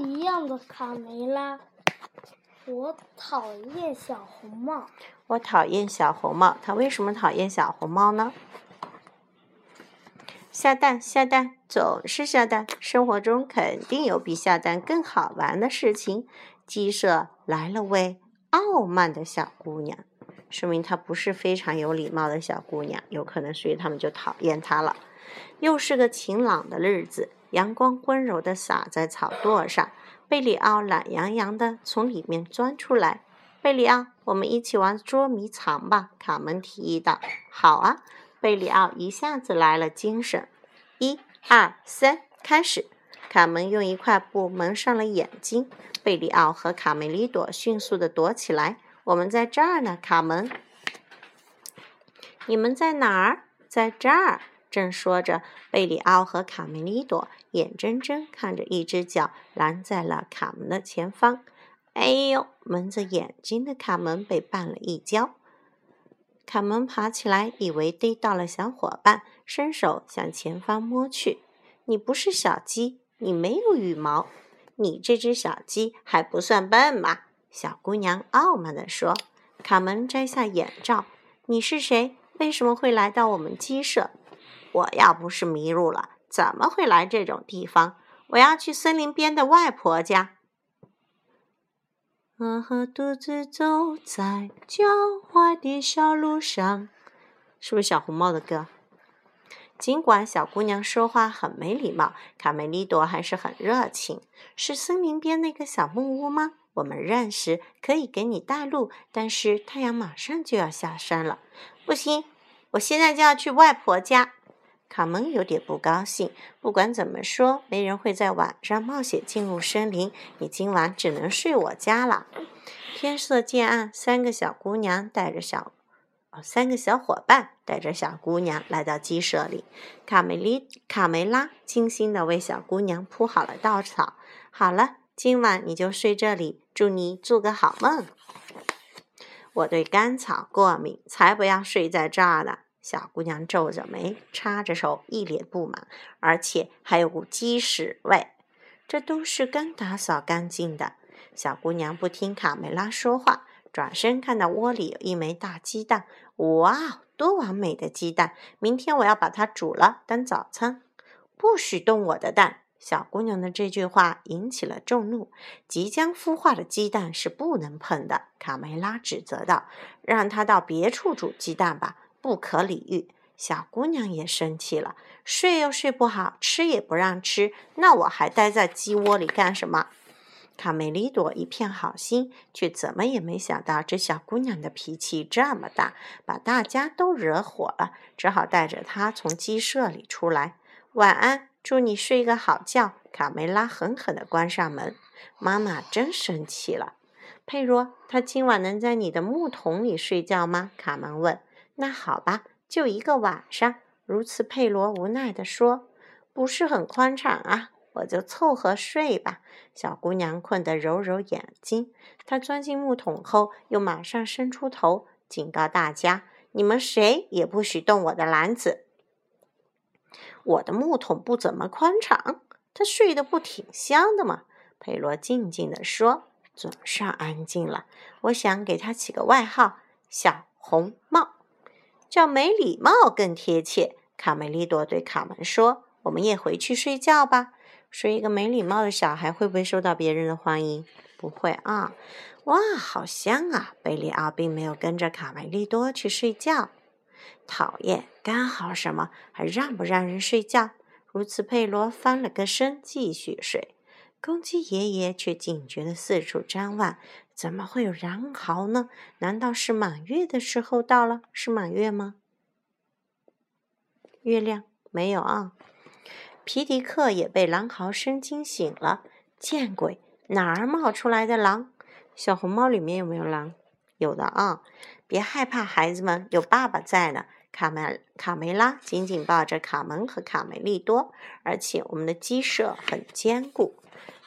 一样的卡梅拉。我讨厌小红帽。我讨厌小红帽。他为什么讨厌小红帽呢？下蛋，下蛋，总是下蛋。生活中肯定有比下蛋更好玩的事情。鸡舍来了位傲慢的小姑娘，说明她不是非常有礼貌的小姑娘，有可能所以他们就讨厌她了。又是个晴朗的日子，阳光温柔地洒在草垛上。贝里奥懒洋洋地从里面钻出来。贝里奥，我们一起玩捉迷藏吧，卡门提议道。好啊，贝里奥一下子来了精神。一、二、三，开始！卡门用一块布蒙上了眼睛。贝里奥和卡梅利多迅速地躲起来。我们在这儿呢，卡门。你们在哪儿？在这儿。正说着，贝里奥和卡梅利多眼睁睁看着一只脚拦在了卡门的前方。哎呦！蒙着眼睛的卡门被绊了一跤。卡门爬起来，以为逮到了小伙伴，伸手向前方摸去。你不是小鸡，你没有羽毛，你这只小鸡还不算笨嘛？小姑娘傲慢地说。卡门摘下眼罩。你是谁？为什么会来到我们鸡舍？我要不是迷路了，怎么会来这种地方？我要去森林边的外婆家。我独自走在郊外的小路上，是不是小红帽的歌？尽管小姑娘说话很没礼貌，卡梅利多还是很热情。是森林边那个小木屋吗？我们认识，可以给你带路。但是太阳马上就要下山了，不行，我现在就要去外婆家。卡门有点不高兴。不管怎么说，没人会在晚上冒险进入森林。你今晚只能睡我家了。天色渐暗，三个小姑娘带着小哦，三个小伙伴带着小姑娘来到鸡舍里。卡梅利卡梅拉精心的为小姑娘铺好了稻草。好了，今晚你就睡这里。祝你做个好梦。我对干草过敏，才不要睡在这儿呢。小姑娘皱着眉，插着手，一脸不满，而且还有股鸡屎味。这都是刚打扫干净的。小姑娘不听卡梅拉说话，转身看到窝里有一枚大鸡蛋。哇，多完美的鸡蛋！明天我要把它煮了当早餐。不许动我的蛋！小姑娘的这句话引起了众怒。即将孵化的鸡蛋是不能碰的。卡梅拉指责道：“让她到别处煮鸡蛋吧。”不可理喻，小姑娘也生气了。睡又睡不好，吃也不让吃，那我还待在鸡窝里干什么？卡梅利多一片好心，却怎么也没想到这小姑娘的脾气这么大，把大家都惹火了，只好带着她从鸡舍里出来。晚安，祝你睡个好觉。卡梅拉狠狠地关上门。妈妈真生气了。佩罗，他今晚能在你的木桶里睡觉吗？卡门问。那好吧，就一个晚上。如此，佩罗无奈地说：“不是很宽敞啊，我就凑合睡吧。”小姑娘困得揉揉眼睛。她钻进木桶后，又马上伸出头，警告大家：“你们谁也不许动我的篮子。我的木桶不怎么宽敞，他睡得不挺香的吗？”佩罗静静地说：“总算安静了。我想给他起个外号——小红帽。”叫没礼貌更贴切。卡梅利多对卡门说：“我们也回去睡觉吧。说一个没礼貌的小孩会不会受到别人的欢迎？不会啊！哇，好香啊！贝里奥并没有跟着卡梅利多去睡觉。讨厌，干好什么？还让不让人睡觉？如此，佩罗翻了个身，继续睡。公鸡爷爷却警觉地四处张望。怎么会有狼嚎呢？难道是满月的时候到了？是满月吗？月亮没有啊。皮迪克也被狼嚎声惊醒了。见鬼！哪儿冒出来的狼？小红帽里面有没有狼？有的啊。别害怕，孩子们，有爸爸在呢。卡梅卡梅拉紧紧抱着卡门和卡梅利多，而且我们的鸡舍很坚固，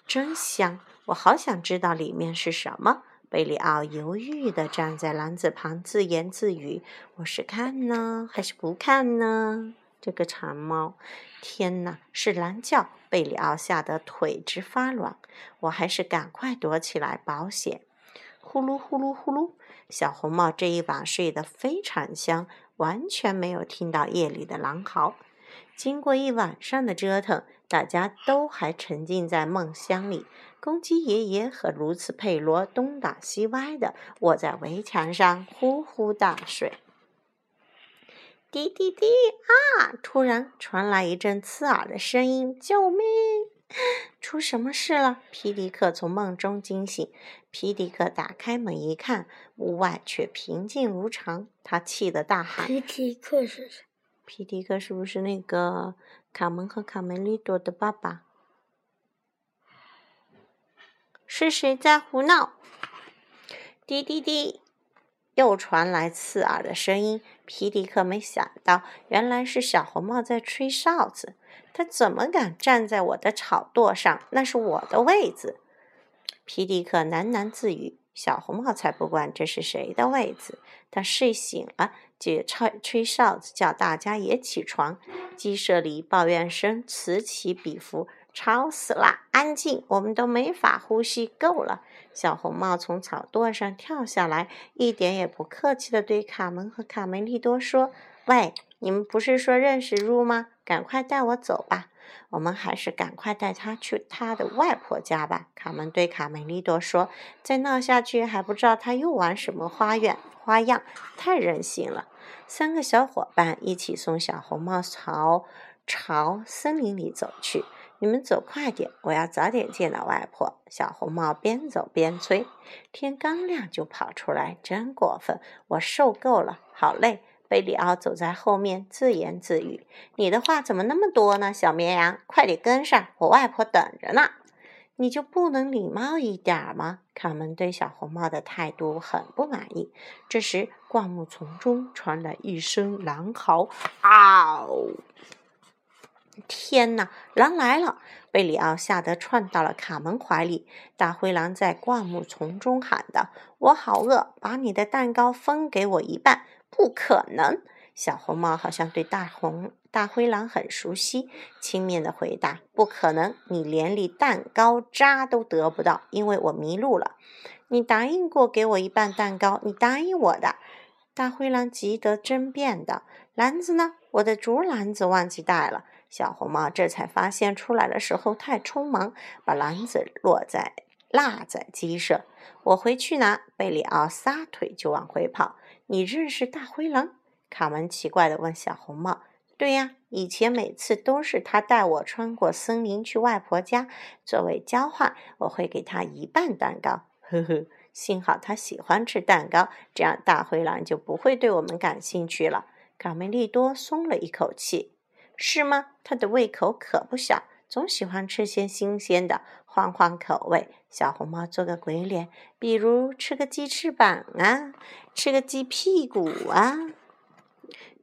真香。我好想知道里面是什么。贝里奥犹豫地站在篮子旁，自言自语：“我是看呢，还是不看呢？”这个馋猫！天哪，是狼叫！贝里奥吓得腿直发软。我还是赶快躲起来保险。呼噜呼噜呼噜，小红帽这一晚睡得非常香，完全没有听到夜里的狼嚎。经过一晚上的折腾，大家都还沉浸在梦乡里。公鸡爷爷和卢茨佩罗东倒西歪的卧在围墙上，呼呼大睡。滴滴滴！啊！突然传来一阵刺耳的声音：“救命！出什么事了？”皮迪克从梦中惊醒。皮迪克打开门一看，屋外却平静如常。他气得大喊：“皮迪克是谁？”皮迪克是不是那个卡门和卡梅利多的爸爸？是谁在胡闹？滴滴滴，又传来刺耳的声音。皮迪克没想到，原来是小红帽在吹哨子。他怎么敢站在我的草垛上？那是我的位子。皮迪克喃喃自语。小红帽才不管这是谁的位子，他睡醒了姐吹吹哨子，叫大家也起床。鸡舍里抱怨声此起彼伏，吵死了！安静，我们都没法呼吸。够了！小红帽从草垛上跳下来，一点也不客气地对卡门和卡梅利多说：“喂，你们不是说认识路吗？赶快带我走吧。”我们还是赶快带他去他的外婆家吧。卡门对卡梅利多说：“再闹下去，还不知道他又玩什么花样花样，太任性了。”三个小伙伴一起送小红帽朝朝森林里走去。你们走快点，我要早点见到外婆。小红帽边走边催：“天刚亮就跑出来，真过分！我受够了，好累。”贝里奥走在后面，自言自语：“你的话怎么那么多呢？小绵羊，快点跟上，我外婆等着呢。你就不能礼貌一点吗？”卡门对小红帽的态度很不满意。这时，灌木丛中传来一声狼嚎：“嗷！”天哪，狼来了！贝里奥吓得窜到了卡门怀里。大灰狼在灌木丛中喊道：“我好饿，把你的蛋糕分给我一半。”不可能！小红帽好像对大红大灰狼很熟悉，轻蔑的回答：“不可能，你连粒蛋糕渣都得不到，因为我迷路了。你答应过给我一半蛋糕，你答应我的。”大灰狼急得争辩道：“篮子呢？我的竹篮子忘记带了。”小红帽这才发现出来的时候太匆忙，把篮子落在落在鸡舍。我回去拿。贝里奥撒腿就往回跑。你认识大灰狼？卡门奇怪地问小红帽。对呀，以前每次都是他带我穿过森林去外婆家。作为交换，我会给他一半蛋糕。呵呵，幸好他喜欢吃蛋糕，这样大灰狼就不会对我们感兴趣了。卡梅利多松了一口气。是吗？他的胃口可不小，总喜欢吃些新鲜的，换换口味。小红帽做个鬼脸，比如吃个鸡翅膀啊，吃个鸡屁股啊。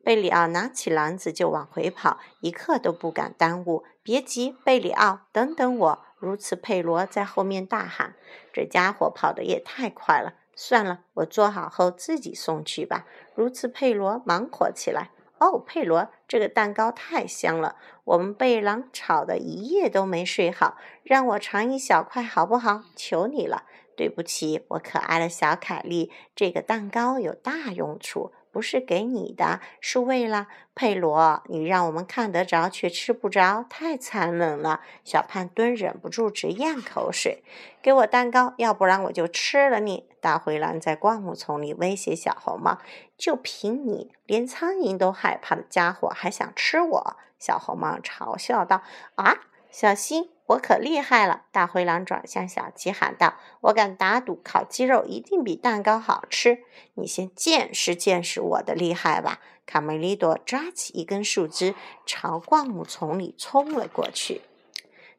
贝里奥拿起篮子就往回跑，一刻都不敢耽误。别急，贝里奥，等等我！如此，佩罗在后面大喊：“这家伙跑得也太快了！”算了，我做好后自己送去吧。如此，佩罗忙活起来。哦，佩罗，这个蛋糕太香了，我们被狼吵得一夜都没睡好，让我尝一小块好不好？求你了。对不起，我可爱的小凯莉，这个蛋糕有大用处。不是给你的，是为了佩罗。你让我们看得着，却吃不着，太残忍了。小胖墩忍不住直咽口水。给我蛋糕，要不然我就吃了你！大灰狼在灌木丛里威胁小红帽：“就凭你，连苍蝇都害怕的家伙，还想吃我？”小红帽嘲笑道：“啊，小心！”我可厉害了！大灰狼转向小鸡喊道：“我敢打赌，烤鸡肉一定比蛋糕好吃。你先见识见识我的厉害吧！”卡梅利多抓起一根树枝，朝灌木丛里冲了过去。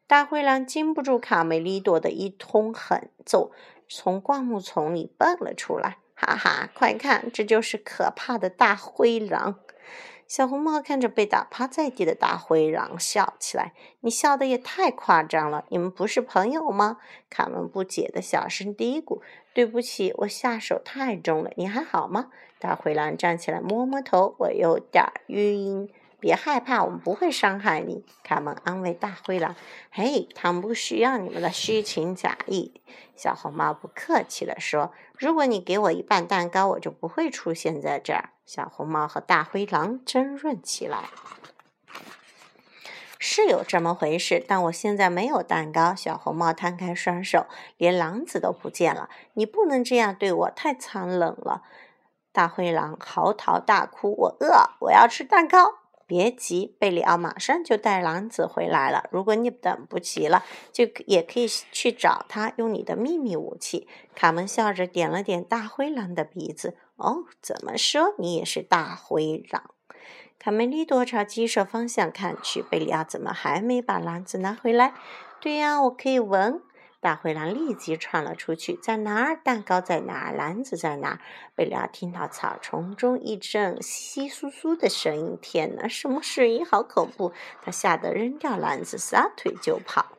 大灰狼经不住卡梅利多的一通狠揍，从灌木丛里蹦了出来。哈哈，快看，这就是可怕的大灰狼！小红帽看着被打趴在地的大灰狼，笑起来：“你笑得也太夸张了！你们不是朋友吗？”卡门不解的小声嘀咕：“对不起，我下手太重了。你还好吗？”大灰狼站起来，摸摸头：“我有点晕。”别害怕，我们不会伤害你。”卡门安慰大灰狼：“嘿，他们不需要你们的虚情假意。”小红帽不客气地说：“如果你给我一半蛋糕，我就不会出现在这儿。”小红帽和大灰狼争论起来。是有这么回事，但我现在没有蛋糕。小红帽摊开双手，连狼子都不见了。你不能这样对我，太残忍了！大灰狼嚎啕大哭：“我饿，我要吃蛋糕！”别急，贝里奥马上就带狼子回来了。如果你等不及了，就也可以去找他，用你的秘密武器。卡门笑着点了点大灰狼的鼻子：“，哦怎么说？你也是大灰狼？”卡梅利多朝鸡舍方向看去，贝里奥怎么还没把篮子拿回来？对呀，我可以闻。大灰狼立即窜了出去，在哪儿？蛋糕在哪儿？篮子在哪儿？贝里奥听到草丛中一阵窸窸窣窣的声音。天哪，什么声音？好恐怖！他吓得扔掉篮子，撒腿就跑。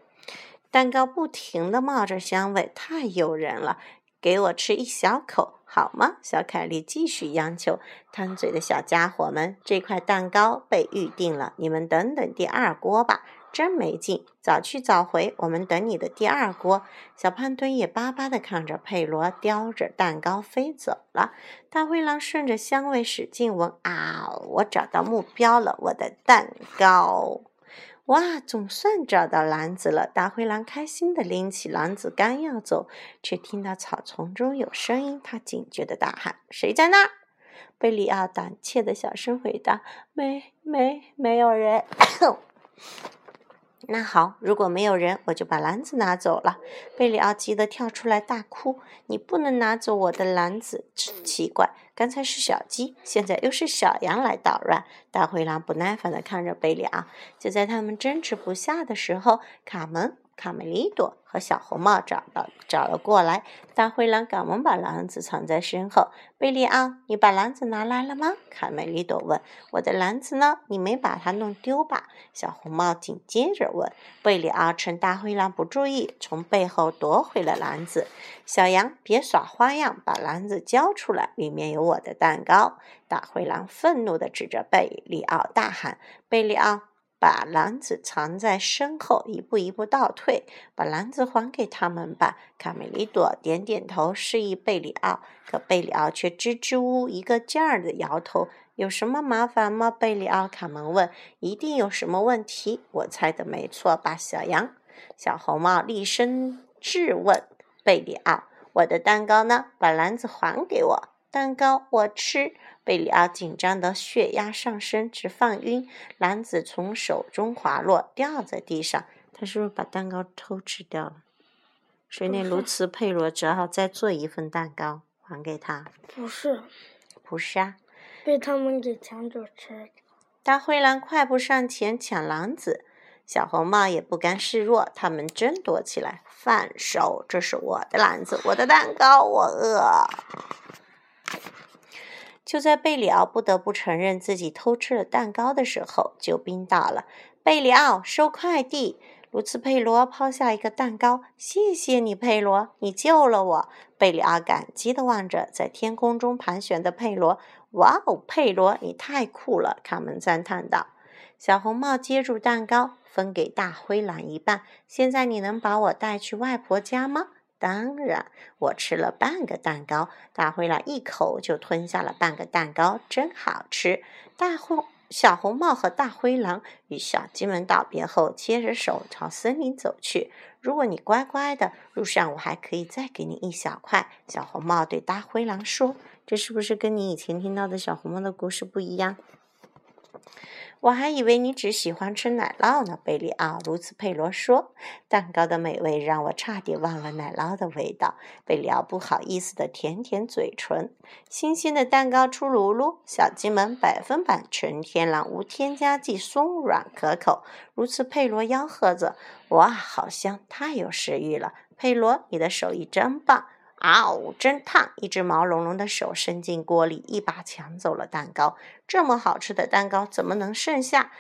蛋糕不停地冒着香味，太诱人了。给我吃一小口好吗？小凯莉继续央求。贪嘴的小家伙们，这块蛋糕被预定了，你们等等第二锅吧。真没劲，早去早回，我们等你的第二锅。小胖墩也巴巴地看着佩罗叼着蛋糕飞走了。大灰狼顺着香味使劲闻，啊，我找到目标了，我的蛋糕。哇，总算找到篮子了！大灰狼开心的拎起篮子，刚要走，却听到草丛中有声音。他警觉的大喊：“谁在那儿？”贝里奥胆怯的小声回答：“没，没，没有人。”那好，如果没有人，我就把篮子拿走了。贝里奥急得跳出来大哭：“你不能拿走我的篮子！真奇怪，刚才是小鸡，现在又是小羊来捣乱。”大灰狼不耐烦地看着贝里奥。就在他们争执不下的时候，卡门。卡梅利多和小红帽找到找了过来，大灰狼赶忙把篮子藏在身后。贝利奥，你把篮子拿来了吗？卡梅利多问。我的篮子呢？你没把它弄丢吧？小红帽紧接着问。贝利奥趁大灰狼不注意，从背后夺回了篮子。小羊，别耍花样，把篮子交出来，里面有我的蛋糕！大灰狼愤怒地指着贝利奥大喊：“贝利奥！”把篮子藏在身后，一步一步倒退。把篮子还给他们吧。卡梅利多点点头，示意贝里奥。可贝里奥却支支吾吾，一个劲儿的摇头。有什么麻烦吗？贝里奥卡门问。一定有什么问题。我猜的没错吧？小羊、小红帽厉声质问贝里奥：“我的蛋糕呢？把篮子还给我。”蛋糕我吃。贝里奥紧张的血压上升，直犯晕。篮子从手中滑落，掉在地上。他是不是把蛋糕偷吃掉了？水内卢茨佩罗只好再做一份蛋糕还给他。不是，不是啊，被他们给抢走吃。大灰狼快步上前抢篮子，小红帽也不甘示弱，他们争夺起来。放手！这是我的篮子，我的蛋糕，我饿。就在贝里奥不得不承认自己偷吃了蛋糕的时候，救兵到了。贝里奥收快递。卢茨佩罗抛下一个蛋糕，谢谢你，佩罗，你救了我。贝里奥感激地望着在天空中盘旋的佩罗。哇哦，佩罗，你太酷了！卡门赞叹道。小红帽接住蛋糕，分给大灰狼一半。现在你能把我带去外婆家吗？当然，我吃了半个蛋糕。大灰狼一口就吞下了半个蛋糕，真好吃。大红、小红帽和大灰狼与小鸡们道别后，牵着手朝森林走去。如果你乖乖的，路上我还可以再给你一小块。小红帽对大灰狼说：“这是不是跟你以前听到的小红帽的故事不一样？”我还以为你只喜欢吃奶酪呢，贝里奥。卢茨佩罗说：“蛋糕的美味让我差点忘了奶酪的味道。”贝里奥不好意思地舔舔嘴唇。新鲜的蛋糕出炉噜，小鸡们百分百纯天然，无添加剂，松软可口。卢茨佩罗吆喝着：“哇，好香！太有食欲了！”佩罗，你的手艺真棒。啊呜！真烫！一只毛茸茸的手伸进锅里，一把抢走了蛋糕。这么好吃的蛋糕，怎么能剩下？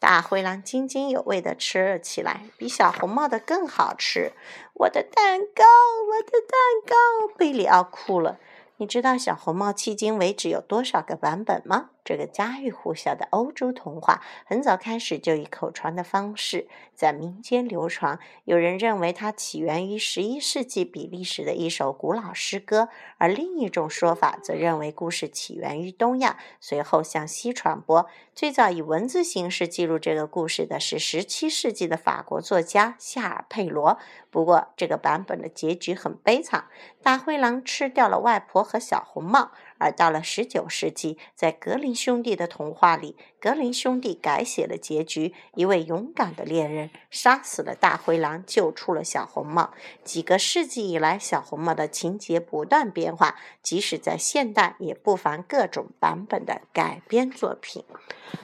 大灰狼津津有味地吃了起来，比小红帽的更好吃。我的蛋糕，我的蛋糕！贝里奥哭了。你知道小红帽迄今为止有多少个版本吗？这个家喻户晓的欧洲童话，很早开始就以口传的方式在民间流传。有人认为它起源于十一世纪比利时的一首古老诗歌，而另一种说法则认为故事起源于东亚，随后向西传播。最早以文字形式记录这个故事的是十七世纪的法国作家夏尔佩罗。不过，这个版本的结局很悲惨，大灰狼吃掉了外婆和小红帽。而到了十九世纪，在格林兄弟的童话里，格林兄弟改写了结局：一位勇敢的猎人杀死了大灰狼，救出了小红帽。几个世纪以来，小红帽的情节不断变化，即使在现代，也不乏各种版本的改编作品。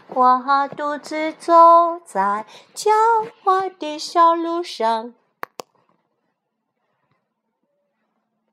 我独自走在郊外的小路上。